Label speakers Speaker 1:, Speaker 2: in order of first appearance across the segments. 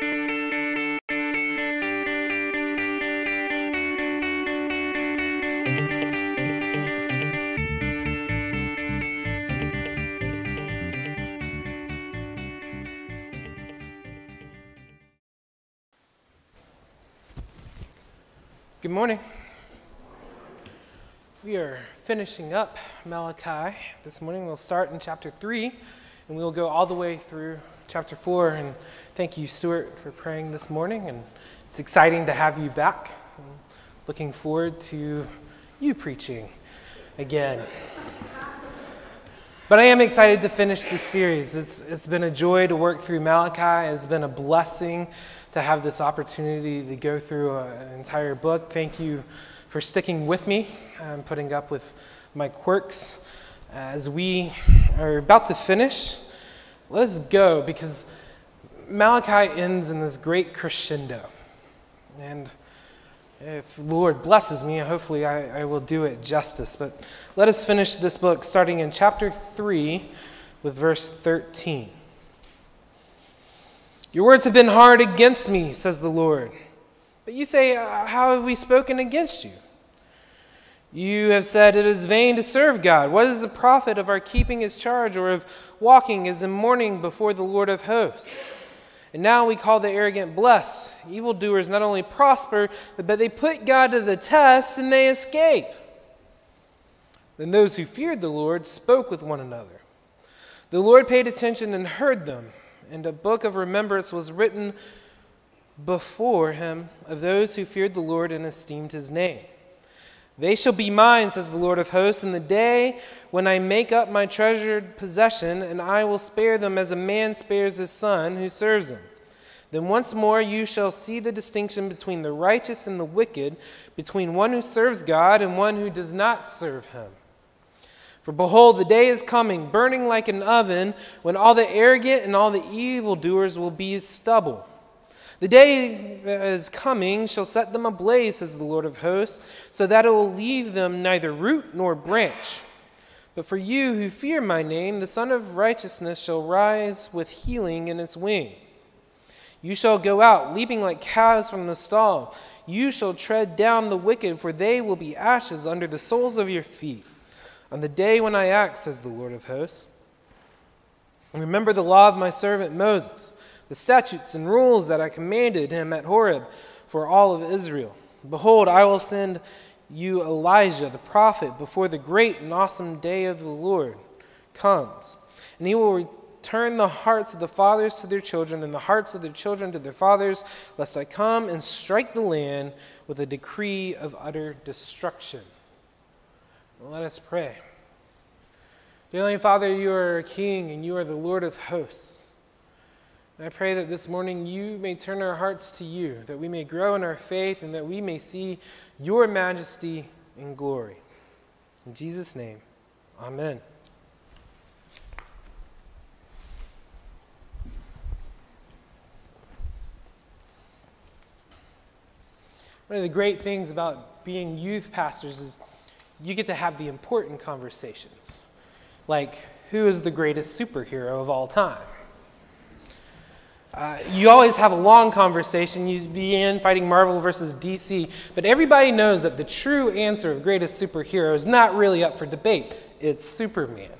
Speaker 1: Good morning. We are finishing up Malachi this morning. We'll start in chapter 3 and we'll go all the way through chapter 4. And thank you, Stuart, for praying this morning. And it's exciting to have you back. I'm looking forward to you preaching again. But I am excited to finish this series. It's, it's been a joy to work through Malachi, it's been a blessing to have this opportunity to go through a, an entire book. Thank you for sticking with me and putting up with my quirks. As we are about to finish, let's go because Malachi ends in this great crescendo. And if the Lord blesses me, hopefully I, I will do it justice. But let us finish this book starting in chapter 3 with verse 13. Your words have been hard against me, says the Lord. But you say, uh, How have we spoken against you? You have said it is vain to serve God. What is the profit of our keeping his charge or of walking as in mourning before the Lord of hosts? And now we call the arrogant blessed. Evildoers not only prosper, but they put God to the test and they escape. Then those who feared the Lord spoke with one another. The Lord paid attention and heard them and a book of remembrance was written before him of those who feared the Lord and esteemed his name. They shall be mine, says the Lord of hosts, in the day when I make up my treasured possession, and I will spare them as a man spares his son who serves him. Then once more you shall see the distinction between the righteous and the wicked, between one who serves God and one who does not serve him. For behold, the day is coming, burning like an oven, when all the arrogant and all the evildoers will be as stubble. The day that is coming shall set them ablaze, says the Lord of hosts, so that it will leave them neither root nor branch. But for you who fear my name, the Sun of Righteousness shall rise with healing in its wings. You shall go out, leaping like calves from the stall. You shall tread down the wicked, for they will be ashes under the soles of your feet. On the day when I act, says the Lord of hosts, remember the law of my servant Moses, the statutes and rules that I commanded him at Horeb for all of Israel. Behold, I will send you Elijah the prophet before the great and awesome day of the Lord comes. And he will return the hearts of the fathers to their children and the hearts of their children to their fathers, lest I come and strike the land with a decree of utter destruction. Let us pray. Dear Heavenly Father, you are King and you are the Lord of hosts. And I pray that this morning you may turn our hearts to you, that we may grow in our faith and that we may see your majesty and glory. In Jesus' name, amen. One of the great things about being youth pastors is you get to have the important conversations. Like, who is the greatest superhero of all time? Uh, you always have a long conversation. You begin fighting Marvel versus DC, but everybody knows that the true answer of greatest superhero is not really up for debate. It's Superman.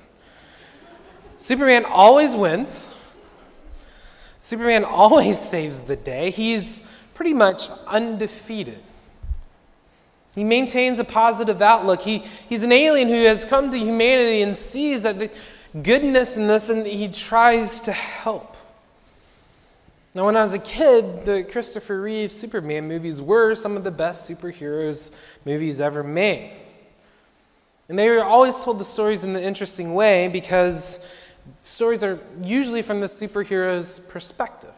Speaker 1: Superman always wins. Superman always saves the day. He's pretty much undefeated. He maintains a positive outlook. He, he's an alien who has come to humanity and sees that the goodness in this and he tries to help. Now, when I was a kid, the Christopher Reeve Superman movies were some of the best superheroes movies ever made. And they were always told the stories in an interesting way because stories are usually from the superhero's perspective.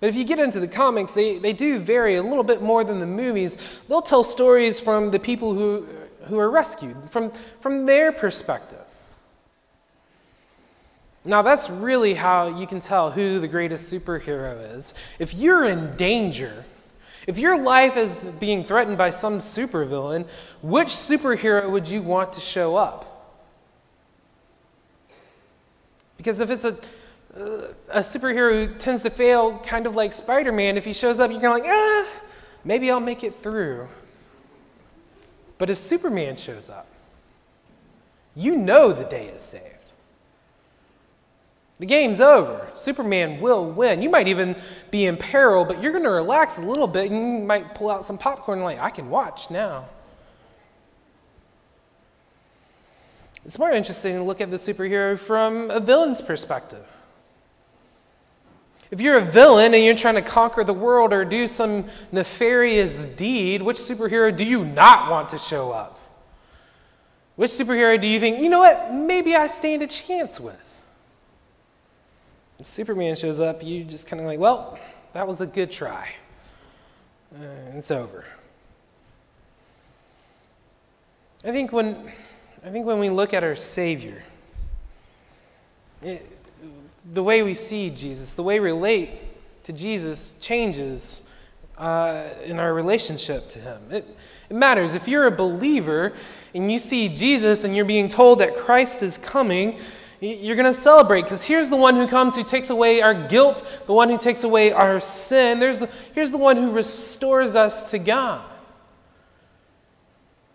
Speaker 1: But if you get into the comics, they, they do vary a little bit more than the movies. They'll tell stories from the people who, who are rescued, from, from their perspective. Now, that's really how you can tell who the greatest superhero is. If you're in danger, if your life is being threatened by some supervillain, which superhero would you want to show up? Because if it's a a superhero who tends to fail, kind of like Spider Man, if he shows up, you're kind of like, ah, maybe I'll make it through. But if Superman shows up, you know the day is saved. The game's over. Superman will win. You might even be in peril, but you're going to relax a little bit and you might pull out some popcorn and like, I can watch now. It's more interesting to look at the superhero from a villain's perspective. If you're a villain and you're trying to conquer the world or do some nefarious deed, which superhero do you not want to show up? Which superhero do you think, you know what, maybe I stand a chance with? Superman shows up, you just kind of like, well, that was a good try. Uh, it's over. I think when I think when we look at our Savior, it, the way we see Jesus, the way we relate to Jesus changes uh, in our relationship to Him. It, it matters. If you're a believer and you see Jesus and you're being told that Christ is coming, you're going to celebrate because here's the one who comes who takes away our guilt, the one who takes away our sin. There's the, here's the one who restores us to God.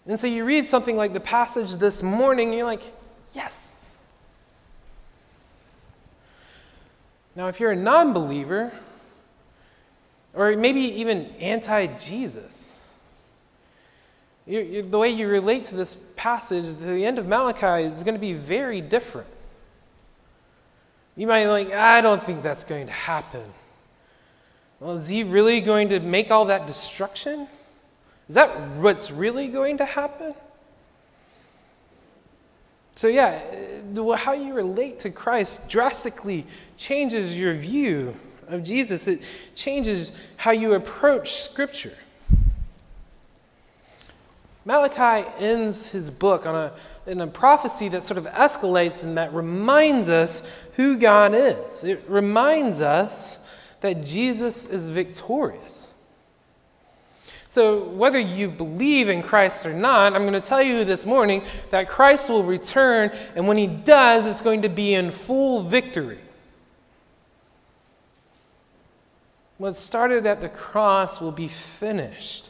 Speaker 1: And so you read something like the passage this morning, and you're like, yes. Now, if you're a non believer, or maybe even anti Jesus, the way you relate to this passage, to the end of Malachi, is going to be very different. You might like, I don't think that's going to happen. Well, is he really going to make all that destruction? Is that what's really going to happen? So, yeah, how you relate to Christ drastically changes your view of Jesus. It changes how you approach Scripture. Malachi ends his book on a, in a prophecy that sort of escalates and that reminds us who God is. It reminds us that Jesus is victorious. So, whether you believe in Christ or not, I'm going to tell you this morning that Christ will return, and when he does, it's going to be in full victory. What started at the cross will be finished.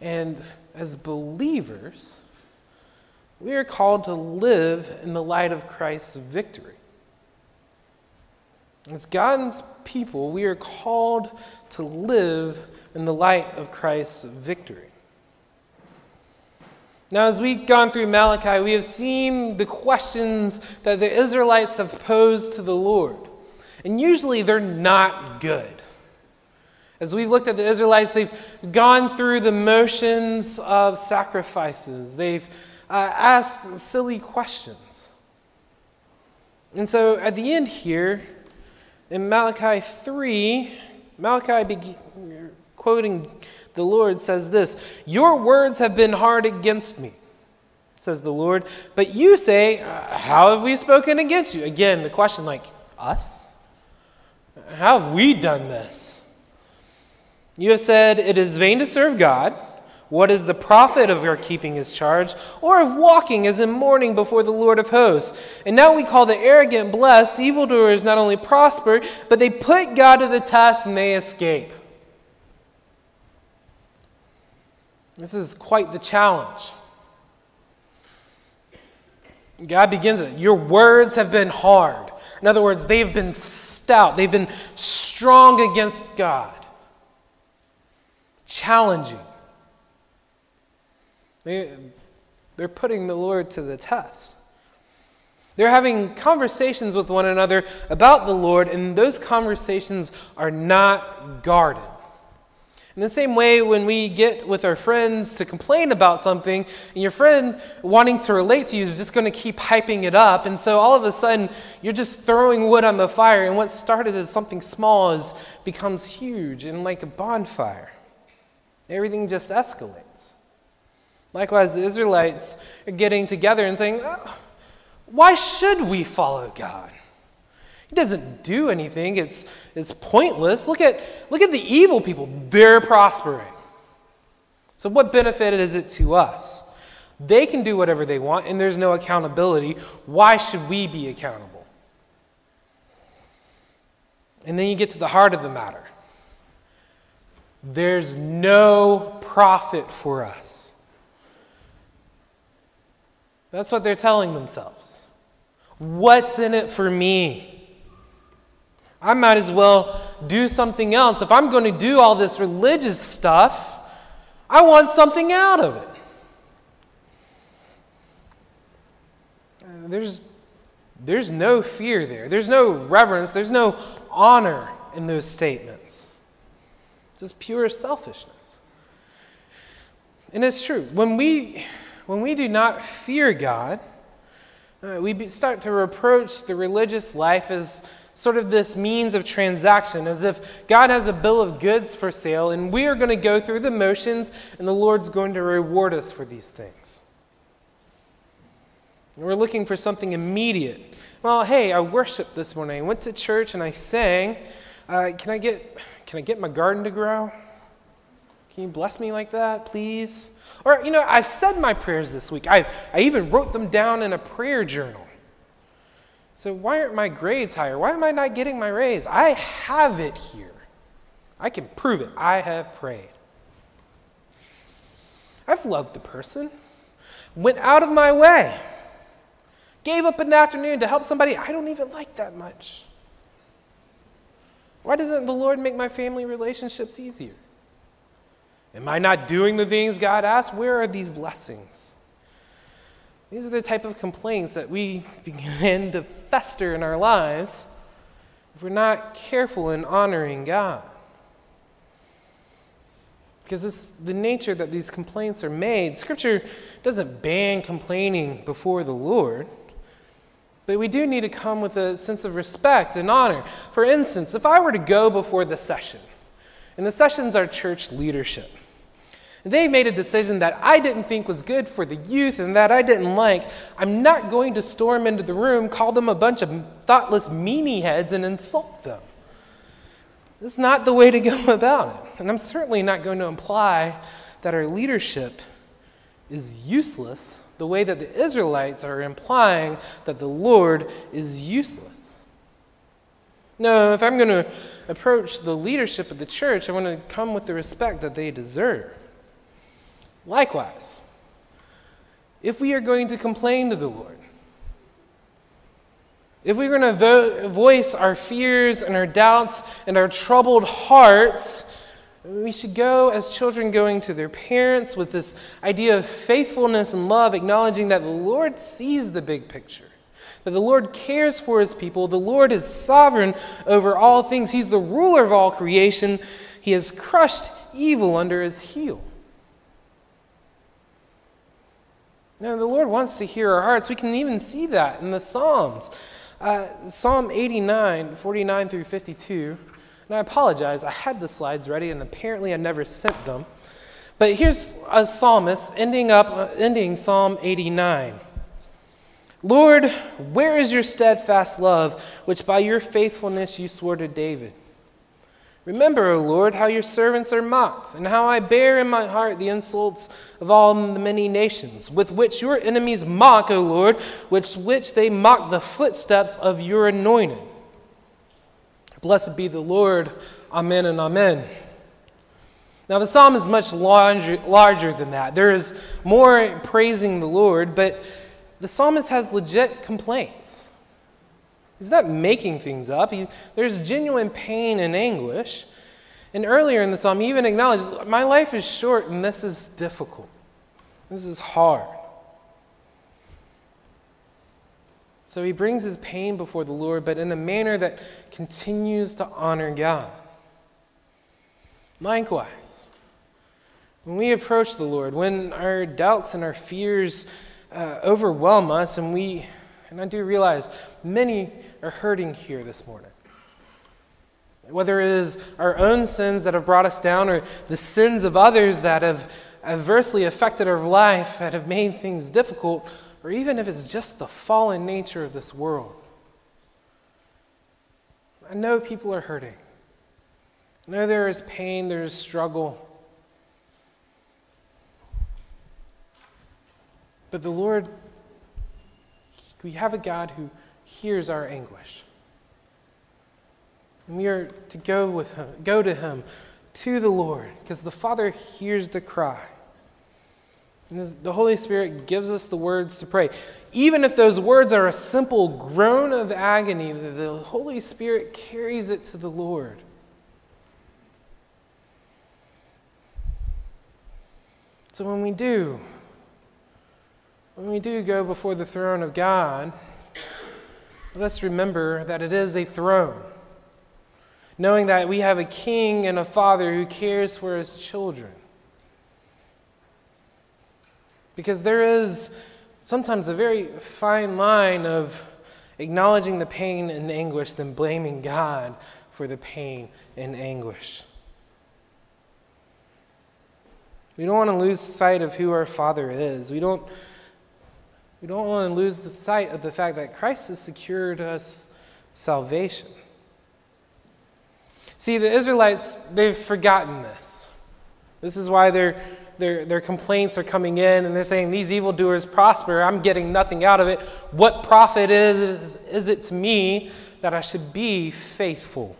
Speaker 1: And as believers, we are called to live in the light of Christ's victory. As God's people, we are called to live in the light of Christ's victory. Now, as we've gone through Malachi, we have seen the questions that the Israelites have posed to the Lord. And usually they're not good. As we've looked at the Israelites, they've gone through the motions of sacrifices, they've uh, asked silly questions. And so at the end here, in Malachi 3, Malachi, quoting the Lord, says this Your words have been hard against me, says the Lord, but you say, uh, How have we spoken against you? Again, the question, like, us? How have we done this? You have said, It is vain to serve God. What is the profit of your keeping his charge, or of walking as in mourning before the Lord of hosts? And now we call the arrogant blessed. Evildoers not only prosper, but they put God to the test and they escape. This is quite the challenge. God begins it. Your words have been hard. In other words, they've been stout, they've been strong against God, challenging. They, they're putting the Lord to the test. They're having conversations with one another about the Lord, and those conversations are not guarded. In the same way, when we get with our friends to complain about something, and your friend wanting to relate to you is just going to keep hyping it up, and so all of a sudden you're just throwing wood on the fire, and what started as something small is, becomes huge and like a bonfire. Everything just escalates. Likewise, the Israelites are getting together and saying, oh, Why should we follow God? He doesn't do anything, it's, it's pointless. Look at, look at the evil people, they're prospering. So, what benefit is it to us? They can do whatever they want, and there's no accountability. Why should we be accountable? And then you get to the heart of the matter. There's no profit for us. That's what they're telling themselves. What's in it for me? I might as well do something else. If I'm going to do all this religious stuff, I want something out of it. There's, there's no fear there. There's no reverence. There's no honor in those statements. Just pure selfishness. And it's true. When we, when we do not fear God, uh, we start to approach the religious life as sort of this means of transaction, as if God has a bill of goods for sale and we are going to go through the motions and the Lord's going to reward us for these things. And we're looking for something immediate. Well, hey, I worshiped this morning. I went to church and I sang. Uh, can, I get, can I get my garden to grow? Can you bless me like that, please? Or, you know, I've said my prayers this week. I've, I even wrote them down in a prayer journal. So, why aren't my grades higher? Why am I not getting my raise? I have it here. I can prove it. I have prayed. I've loved the person, went out of my way, gave up an afternoon to help somebody I don't even like that much. Why doesn't the Lord make my family relationships easier? Am I not doing the things God asked? Where are these blessings? These are the type of complaints that we begin to fester in our lives if we're not careful in honoring God. Because it's the nature that these complaints are made. Scripture doesn't ban complaining before the Lord, but we do need to come with a sense of respect and honor. For instance, if I were to go before the session, and the sessions are church leadership, they made a decision that I didn't think was good for the youth and that I didn't like. I'm not going to storm into the room, call them a bunch of thoughtless meanie heads, and insult them. This is not the way to go about it. And I'm certainly not going to imply that our leadership is useless the way that the Israelites are implying that the Lord is useless. No, if I'm going to approach the leadership of the church, I want to come with the respect that they deserve. Likewise, if we are going to complain to the Lord, if we're going to vo- voice our fears and our doubts and our troubled hearts, we should go as children going to their parents with this idea of faithfulness and love, acknowledging that the Lord sees the big picture, that the Lord cares for his people, the Lord is sovereign over all things, he's the ruler of all creation, he has crushed evil under his heel. Now, the Lord wants to hear our hearts. We can even see that in the Psalms. Uh, Psalm 89, 49 through 52. And I apologize, I had the slides ready and apparently I never sent them. But here's a psalmist ending up ending Psalm 89. Lord, where is your steadfast love, which by your faithfulness you swore to David? Remember, O Lord, how your servants are mocked, and how I bear in my heart the insults of all the many nations, with which your enemies mock, O Lord, which which they mock the footsteps of your anointed. Blessed be the Lord. Amen and amen. Now, the psalm is much larger, larger than that. There is more praising the Lord, but the psalmist has legit complaints. He's not making things up. He, there's genuine pain and anguish. And earlier in the psalm, he even acknowledges, My life is short and this is difficult. This is hard. So he brings his pain before the Lord, but in a manner that continues to honor God. Likewise, when we approach the Lord, when our doubts and our fears uh, overwhelm us and we and I do realize many are hurting here this morning. Whether it is our own sins that have brought us down or the sins of others that have adversely affected our life, that have made things difficult, or even if it's just the fallen nature of this world. I know people are hurting. I know there is pain, there is struggle. But the Lord we have a God who hears our anguish. And we are to go with him, go to him, to the Lord, because the Father hears the cry. And the Holy Spirit gives us the words to pray. Even if those words are a simple groan of agony, the Holy Spirit carries it to the Lord. So when we do, when we do go before the throne of God, let us remember that it is a throne, knowing that we have a king and a father who cares for his children. Because there is sometimes a very fine line of acknowledging the pain and anguish than blaming God for the pain and anguish. We don't want to lose sight of who our Father is. We don't, we don't want to lose the sight of the fact that Christ has secured us salvation. See, the Israelites, they've forgotten this. This is why their, their, their complaints are coming in and they're saying, These evildoers prosper. I'm getting nothing out of it. What profit is, is, is it to me that I should be faithful?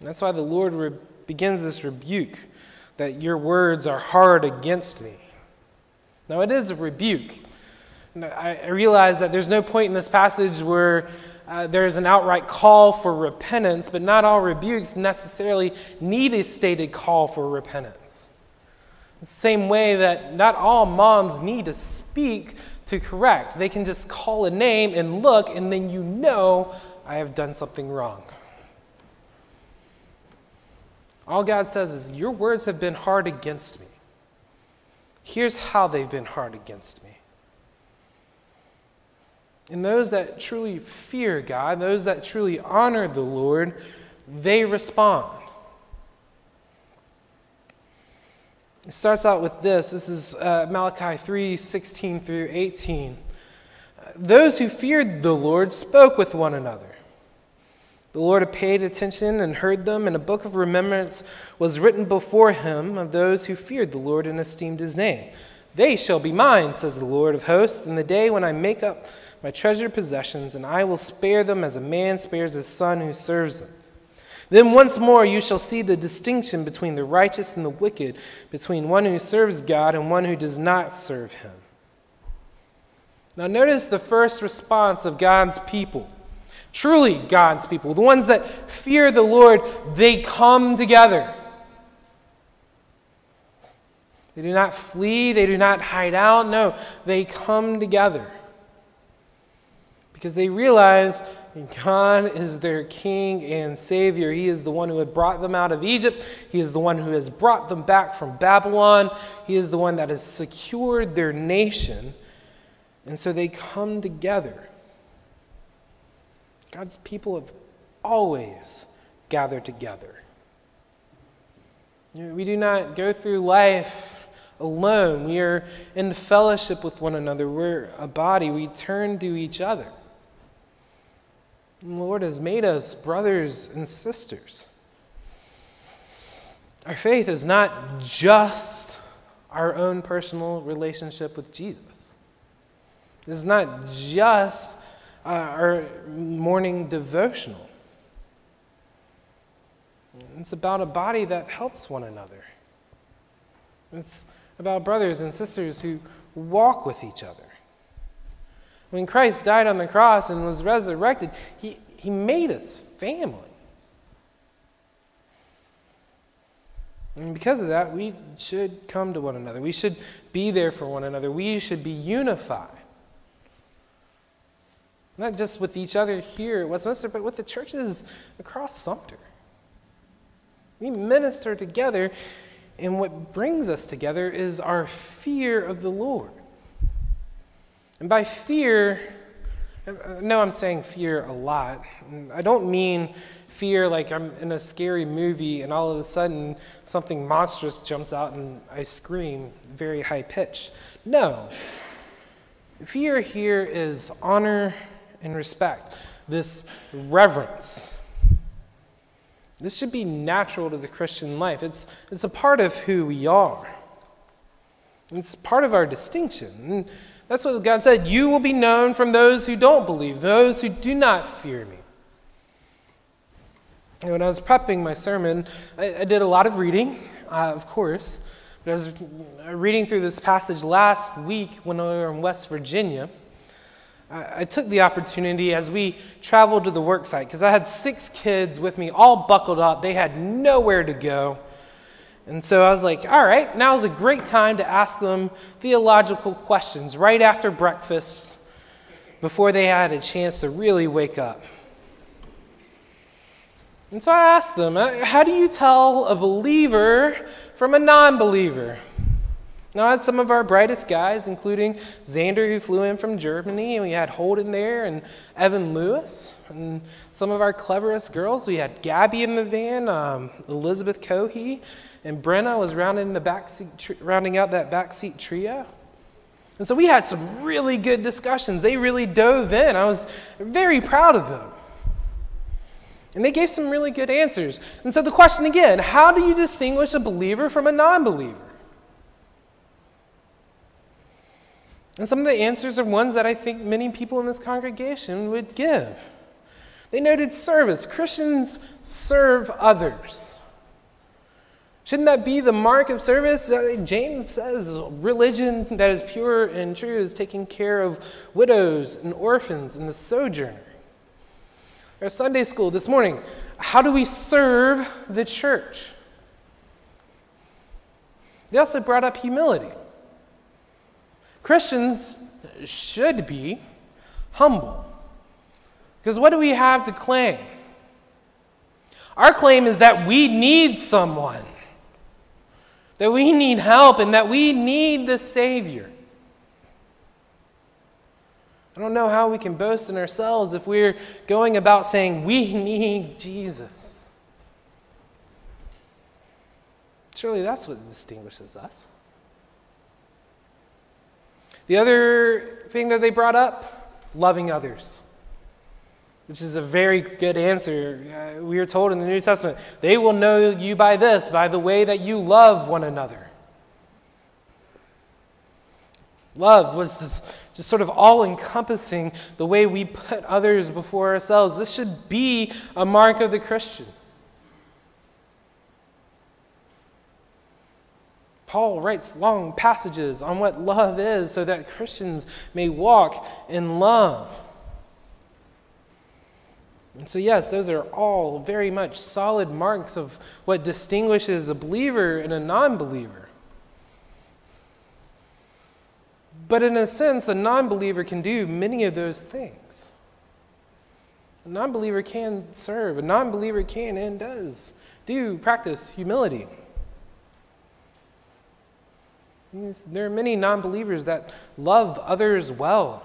Speaker 1: And that's why the Lord begins this rebuke that your words are hard against me. Now, it is a rebuke. I realize that there's no point in this passage where uh, there's an outright call for repentance, but not all rebukes necessarily need a stated call for repentance. The same way that not all moms need to speak to correct, they can just call a name and look, and then you know I have done something wrong. All God says is, Your words have been hard against me. Here's how they've been hard against me. And those that truly fear God, those that truly honor the Lord, they respond. It starts out with this. This is uh, Malachi 3 16 through 18. Those who feared the Lord spoke with one another. The Lord paid attention and heard them, and a book of remembrance was written before him of those who feared the Lord and esteemed his name. They shall be mine, says the Lord of hosts, in the day when I make up my treasured possessions, and I will spare them as a man spares his son who serves him. Then once more you shall see the distinction between the righteous and the wicked, between one who serves God and one who does not serve him. Now, notice the first response of God's people truly God's people, the ones that fear the Lord, they come together. They do not flee, they do not hide out. No, they come together because they realize God is their King and Savior. He is the one who had brought them out of Egypt. He is the one who has brought them back from Babylon. He is the one that has secured their nation. And so they come together. God's people have always gathered together. We do not go through life alone. We are in fellowship with one another. We're a body. We turn to each other. The Lord has made us brothers and sisters. Our faith is not just our own personal relationship with Jesus. This is not just uh, our morning devotional. It's about a body that helps one another. It's about brothers and sisters who walk with each other. When Christ died on the cross and was resurrected, he, he made us family. And because of that, we should come to one another. We should be there for one another. We should be unified. Not just with each other here at Westminster, but with the churches across Sumter. We minister together, and what brings us together is our fear of the Lord. And by fear, I know I'm saying fear a lot. I don't mean fear like I'm in a scary movie and all of a sudden something monstrous jumps out and I scream very high pitch. No. Fear here is honor and respect, this reverence. This should be natural to the Christian life. It's, it's a part of who we are. It's part of our distinction. That's what God said. You will be known from those who don't believe, those who do not fear me. When I was prepping my sermon, I, I did a lot of reading, uh, of course. But I was reading through this passage last week when we were in West Virginia. I, took the opportunity as we traveled to the work site, because I had six kids with me, all buckled up. They had nowhere to go. And so I was like, all right, now is a great time to ask them theological questions right after breakfast before they had a chance to really wake up. And so I asked them, uh, how do you tell a believer from a non believer? Now, I had some of our brightest guys, including Xander, who flew in from Germany, and we had Holden there, and Evan Lewis. And some of our cleverest girls, we had Gabby in the van, um, Elizabeth Cohey, and Brenna was rounding, the backseat, rounding out that backseat trio. And so we had some really good discussions. They really dove in. I was very proud of them. And they gave some really good answers. And so the question again how do you distinguish a believer from a non believer? And some of the answers are ones that I think many people in this congregation would give. They noted service. Christians serve others. Shouldn't that be the mark of service? Uh, James says religion that is pure and true is taking care of widows and orphans and the sojourner. Our Sunday school this morning, how do we serve the church? They also brought up humility. Christians should be humble. Because what do we have to claim? Our claim is that we need someone, that we need help, and that we need the Savior. I don't know how we can boast in ourselves if we're going about saying we need Jesus. Surely that's what distinguishes us. The other thing that they brought up loving others, which is a very good answer. Uh, we are told in the New Testament, they will know you by this, by the way that you love one another. Love was just, just sort of all encompassing the way we put others before ourselves. This should be a mark of the Christian. Paul writes long passages on what love is so that Christians may walk in love. And so, yes, those are all very much solid marks of what distinguishes a believer and a non believer. But in a sense, a non believer can do many of those things. A non believer can serve, a non believer can and does do practice humility. There are many non believers that love others well.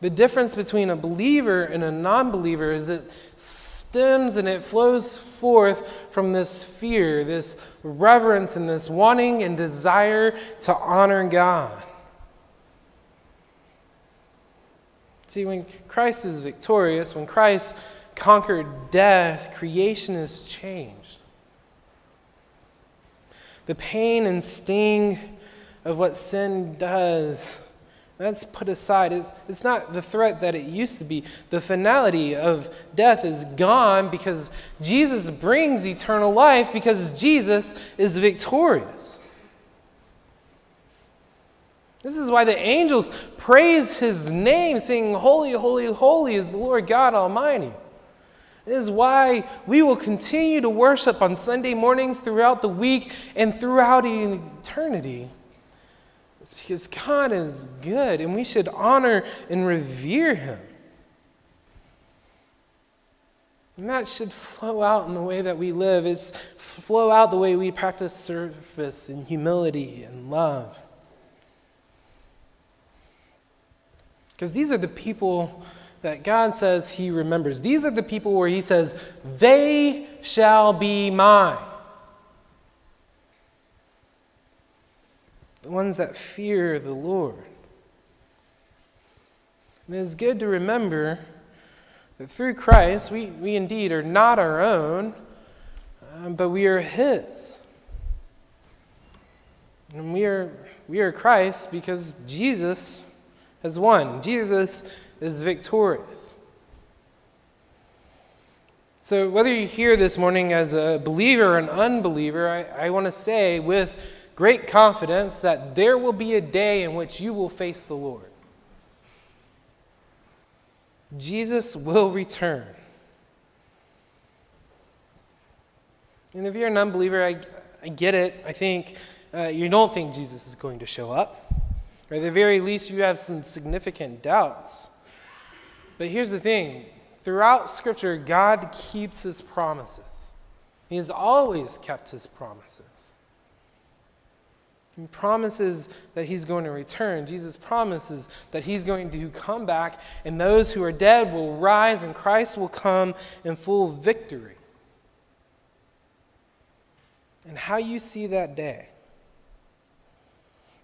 Speaker 1: The difference between a believer and a non believer is it stems and it flows forth from this fear, this reverence, and this wanting and desire to honor God. See, when Christ is victorious, when Christ conquered death, creation is changed. The pain and sting of what sin does, that's put aside. It's, it's not the threat that it used to be. The finality of death is gone because Jesus brings eternal life because Jesus is victorious. This is why the angels praise his name, saying, Holy, holy, holy is the Lord God Almighty. This is why we will continue to worship on Sunday mornings throughout the week and throughout eternity. It's because God is good and we should honor and revere Him. And that should flow out in the way that we live. It's flow out the way we practice service and humility and love. Because these are the people that God says he remembers. These are the people where he says, They shall be mine. The ones that fear the Lord. And it is good to remember that through Christ, we, we indeed are not our own, uh, but we are His. And we are, we are Christ because Jesus has won. Jesus is victorious. So, whether you're here this morning as a believer or an unbeliever, I, I want to say with great confidence that there will be a day in which you will face the Lord. Jesus will return. And if you're an unbeliever, I, I get it. I think uh, you don't think Jesus is going to show up. Or at the very least, you have some significant doubts. But here's the thing throughout Scripture, God keeps his promises, he has always kept his promises. He promises that he's going to return. Jesus promises that he's going to come back, and those who are dead will rise, and Christ will come in full victory. And how you see that day,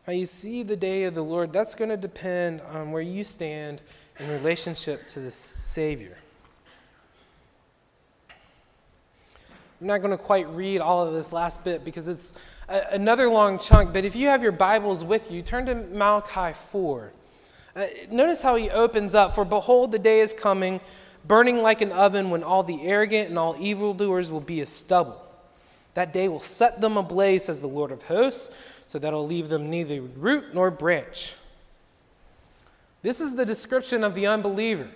Speaker 1: how you see the day of the Lord, that's going to depend on where you stand in relationship to the Savior. I'm not going to quite read all of this last bit because it's a, another long chunk, but if you have your Bibles with you, turn to Malachi 4. Uh, notice how he opens up For behold, the day is coming, burning like an oven, when all the arrogant and all evildoers will be as stubble. That day will set them ablaze, says the Lord of hosts, so that it'll leave them neither root nor branch. This is the description of the unbeliever.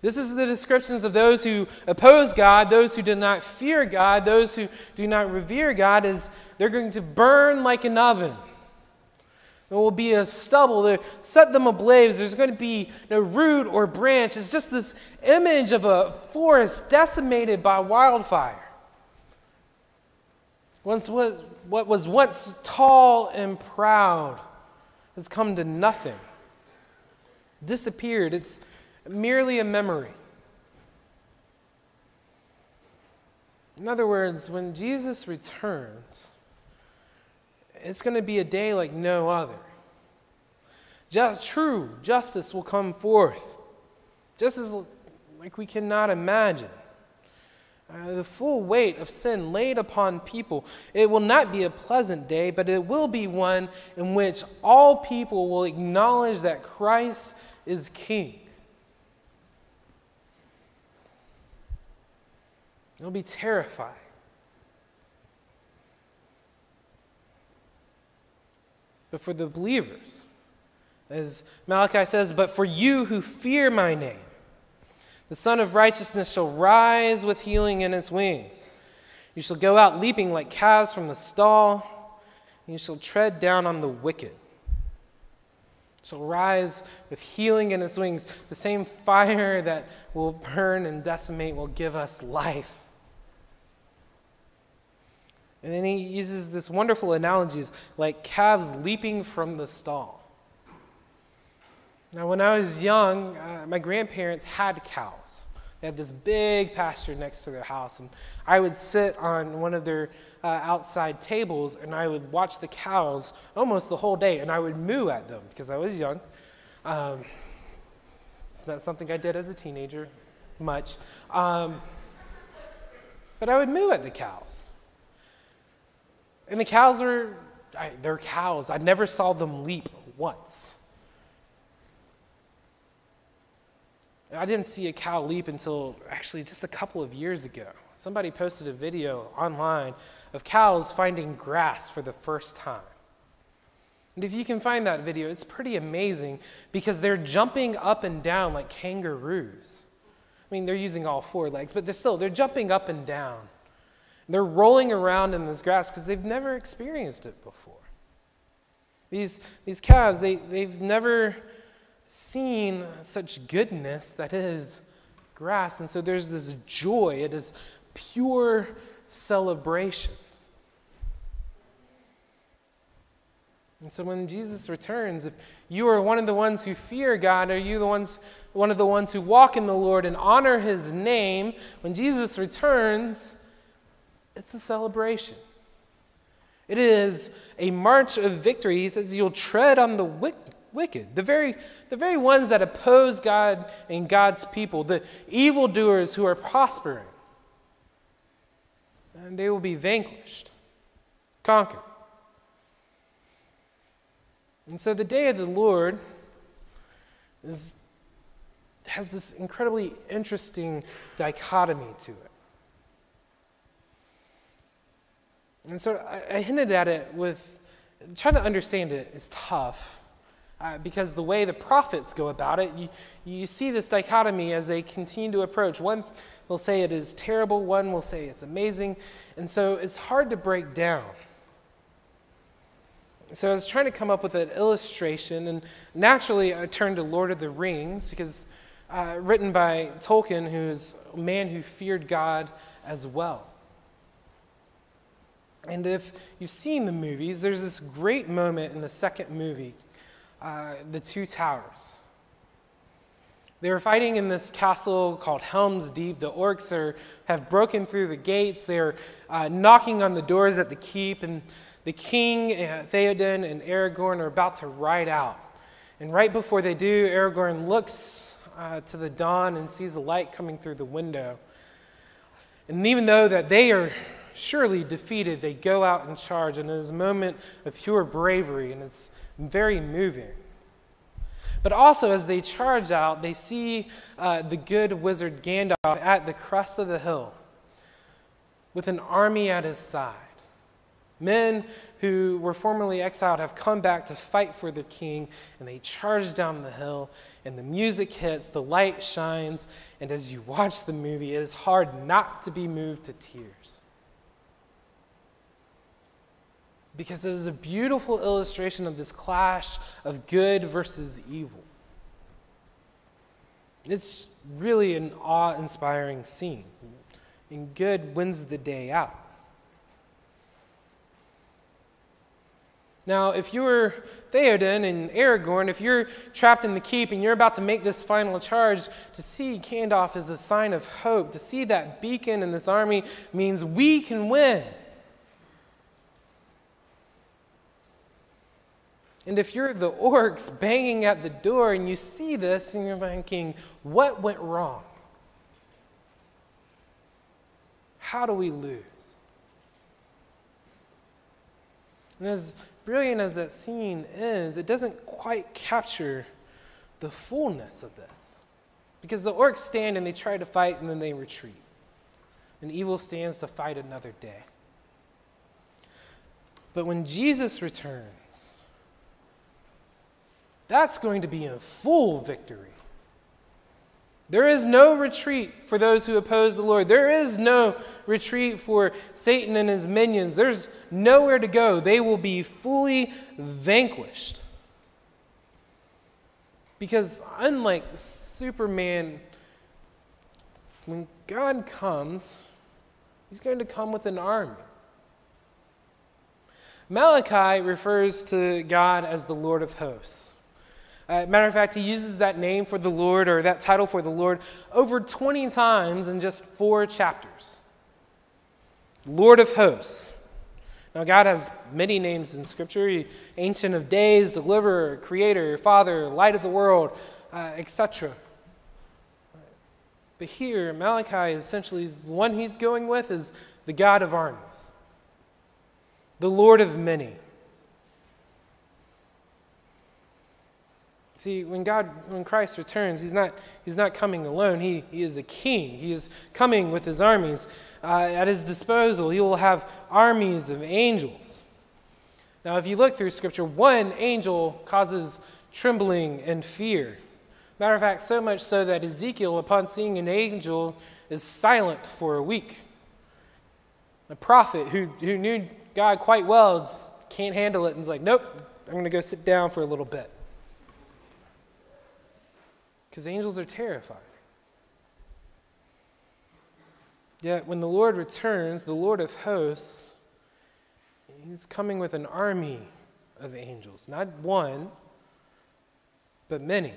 Speaker 1: This is the descriptions of those who oppose God, those who do not fear God, those who do not revere God, is they're going to burn like an oven. There will be a stubble. They set them ablaze. There's going to be no root or branch. It's just this image of a forest decimated by wildfire. Once what, what was once tall and proud has come to nothing, disappeared. It's merely a memory. In other words, when Jesus returns, it's going to be a day like no other. Just, true justice will come forth, just as like we cannot imagine. Uh, the full weight of sin laid upon people. It will not be a pleasant day, but it will be one in which all people will acknowledge that Christ is King. It'll be terrifying. But for the believers, as Malachi says, but for you who fear my name, the Sun of Righteousness shall rise with healing in its wings. You shall go out leaping like calves from the stall, and you shall tread down on the wicked. shall rise with healing in its wings. The same fire that will burn and decimate will give us life. And then he uses this wonderful analogies like calves leaping from the stall. Now, when I was young, uh, my grandparents had cows. They had this big pasture next to their house, and I would sit on one of their uh, outside tables and I would watch the cows almost the whole day, and I would moo at them because I was young. Um, it's not something I did as a teenager much. Um, but I would moo at the cows. And the cows are, I, they're cows. I never saw them leap once. I didn't see a cow leap until actually just a couple of years ago. Somebody posted a video online of cows finding grass for the first time. And if you can find that video, it's pretty amazing because they're jumping up and down like kangaroos. I mean, they're using all four legs, but they're still, they're jumping up and down. They're rolling around in this grass because they've never experienced it before. These, these calves, they, they've never seen such goodness that is grass. And so there's this joy, it is pure celebration. And so when Jesus returns, if you are one of the ones who fear God, are you the ones, one of the ones who walk in the Lord and honor his name, when Jesus returns, it's a celebration. It is a march of victory. He says, You'll tread on the wicked, the very, the very ones that oppose God and God's people, the evildoers who are prospering. And they will be vanquished, conquered. And so the day of the Lord is, has this incredibly interesting dichotomy to it. And so I, I hinted at it with trying to understand it is tough. Uh, because the way the prophets go about it, you, you see this dichotomy as they continue to approach. One will say it is terrible, one will say it's amazing, and so it's hard to break down. So I was trying to come up with an illustration, and naturally I turned to Lord of the Rings because uh, written by Tolkien, who's a man who feared God as well. And if you've seen the movies, there's this great moment in the second movie, uh, The Two Towers. They were fighting in this castle called Helm's Deep. The orcs are, have broken through the gates. They're uh, knocking on the doors at the keep, and the king, uh, Theoden, and Aragorn are about to ride out. And right before they do, Aragorn looks uh, to the dawn and sees a light coming through the window. And even though that they are surely defeated, they go out and charge, and it is a moment of pure bravery, and it's very moving. But also, as they charge out, they see uh, the good wizard Gandalf at the crest of the hill with an army at his side. Men who were formerly exiled have come back to fight for the king, and they charge down the hill, and the music hits, the light shines, and as you watch the movie, it is hard not to be moved to tears because it is a beautiful illustration of this clash of good versus evil. It's really an awe inspiring scene, and good wins the day out. Now, if you're Theoden and Aragorn, if you're trapped in the keep and you're about to make this final charge, to see Gandalf is a sign of hope. To see that beacon in this army means we can win. And if you're the orcs banging at the door and you see this and you're thinking, what went wrong? How do we lose? And as brilliant as that scene is, it doesn't quite capture the fullness of this. Because the orcs stand and they try to fight and then they retreat. And evil stands to fight another day. But when Jesus returns, that's going to be a full victory. There is no retreat for those who oppose the Lord. There is no retreat for Satan and his minions. There's nowhere to go. They will be fully vanquished. Because unlike Superman, when God comes, he's going to come with an army. Malachi refers to God as the Lord of hosts. Uh, matter of fact, he uses that name for the Lord or that title for the Lord over 20 times in just four chapters. Lord of hosts. Now, God has many names in Scripture He, Ancient of Days, Deliverer, Creator, Father, Light of the World, uh, etc. But here, Malachi is essentially the one he's going with is the God of armies, the Lord of many. See, when God, when Christ returns, he's not, he's not coming alone. He, he is a king. He is coming with his armies. Uh, at his disposal, he will have armies of angels. Now, if you look through Scripture, one angel causes trembling and fear. Matter of fact, so much so that Ezekiel, upon seeing an angel, is silent for a week. A prophet who, who knew God quite well can't handle it and is like, nope, I'm going to go sit down for a little bit because angels are terrified. Yet when the Lord returns, the Lord of hosts, he's coming with an army of angels, not one, but many.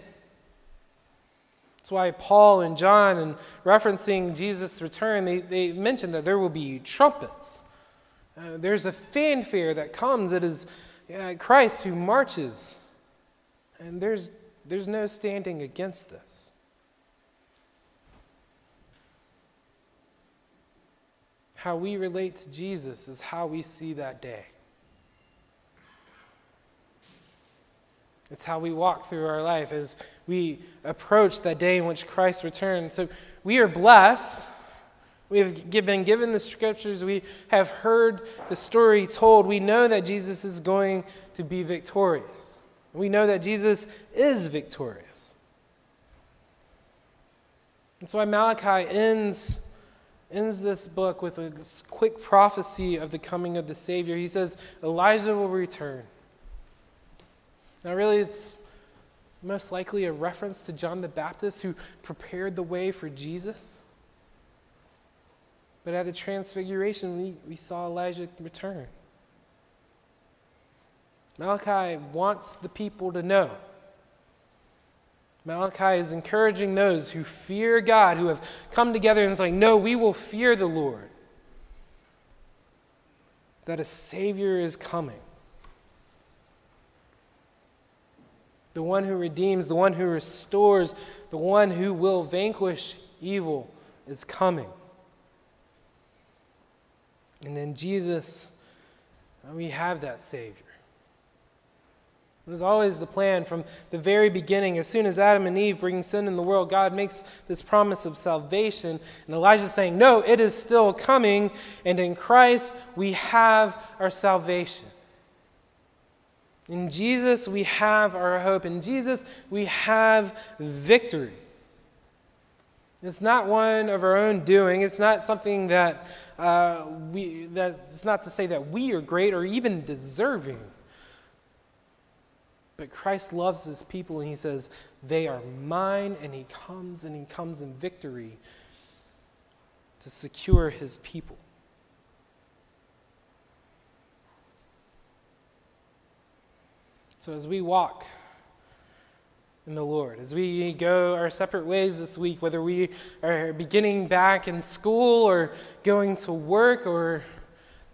Speaker 1: That's why Paul and John, in referencing Jesus' return, they, they mention that there will be trumpets. Uh, there's a fanfare that comes. It is uh, Christ who marches. And there's there's no standing against this. How we relate to Jesus is how we see that day. It's how we walk through our life as we approach that day in which Christ returns. So we are blessed. We have been given the scriptures. We have heard the story told. We know that Jesus is going to be victorious. We know that Jesus is victorious. That's why Malachi ends, ends this book with a quick prophecy of the coming of the Savior. He says, Elijah will return. Now, really, it's most likely a reference to John the Baptist who prepared the way for Jesus. But at the transfiguration, we, we saw Elijah return. Malachi wants the people to know. Malachi is encouraging those who fear God, who have come together and saying, No, we will fear the Lord. That a Savior is coming. The one who redeems, the one who restores, the one who will vanquish evil is coming. And in Jesus, we have that Savior. It was always the plan from the very beginning. As soon as Adam and Eve bring sin in the world, God makes this promise of salvation. And Elijah is saying, No, it is still coming. And in Christ, we have our salvation. In Jesus, we have our hope. In Jesus, we have victory. It's not one of our own doing. It's not something that uh, we, that's not to say that we are great or even deserving. But Christ loves his people and he says, They are mine, and he comes and he comes in victory to secure his people. So as we walk in the Lord, as we go our separate ways this week, whether we are beginning back in school or going to work or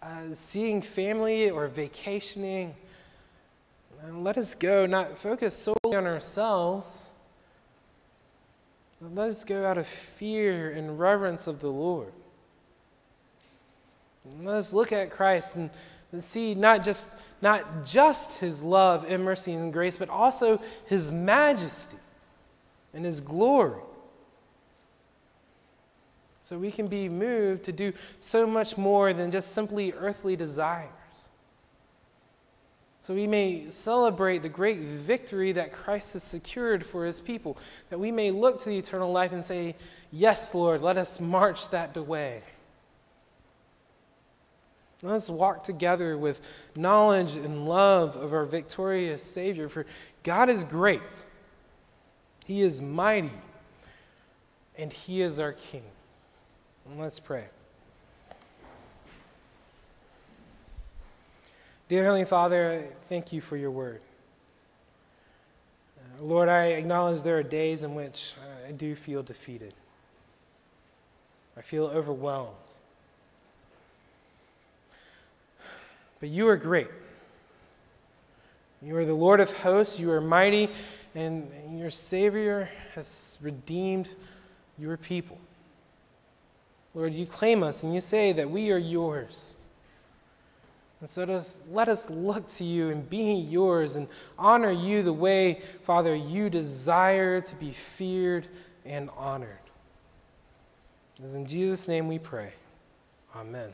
Speaker 1: uh, seeing family or vacationing, and let us go, not focus solely on ourselves, but let us go out of fear and reverence of the Lord. And let us look at Christ and, and see not just, not just his love and mercy and grace, but also his majesty and his glory. So we can be moved to do so much more than just simply earthly desire. So we may celebrate the great victory that Christ has secured for his people, that we may look to the eternal life and say, Yes, Lord, let us march that way. Let us walk together with knowledge and love of our victorious Savior, for God is great, He is mighty, and He is our King. And let's pray. Dear Heavenly Father, thank you for your word. Uh, Lord, I acknowledge there are days in which uh, I do feel defeated. I feel overwhelmed. But you are great. You are the Lord of hosts. You are mighty, and your Savior has redeemed your people. Lord, you claim us and you say that we are yours. And so does, let us look to you and be yours and honor you the way, Father, you desire to be feared and honored. It is in Jesus' name we pray. Amen.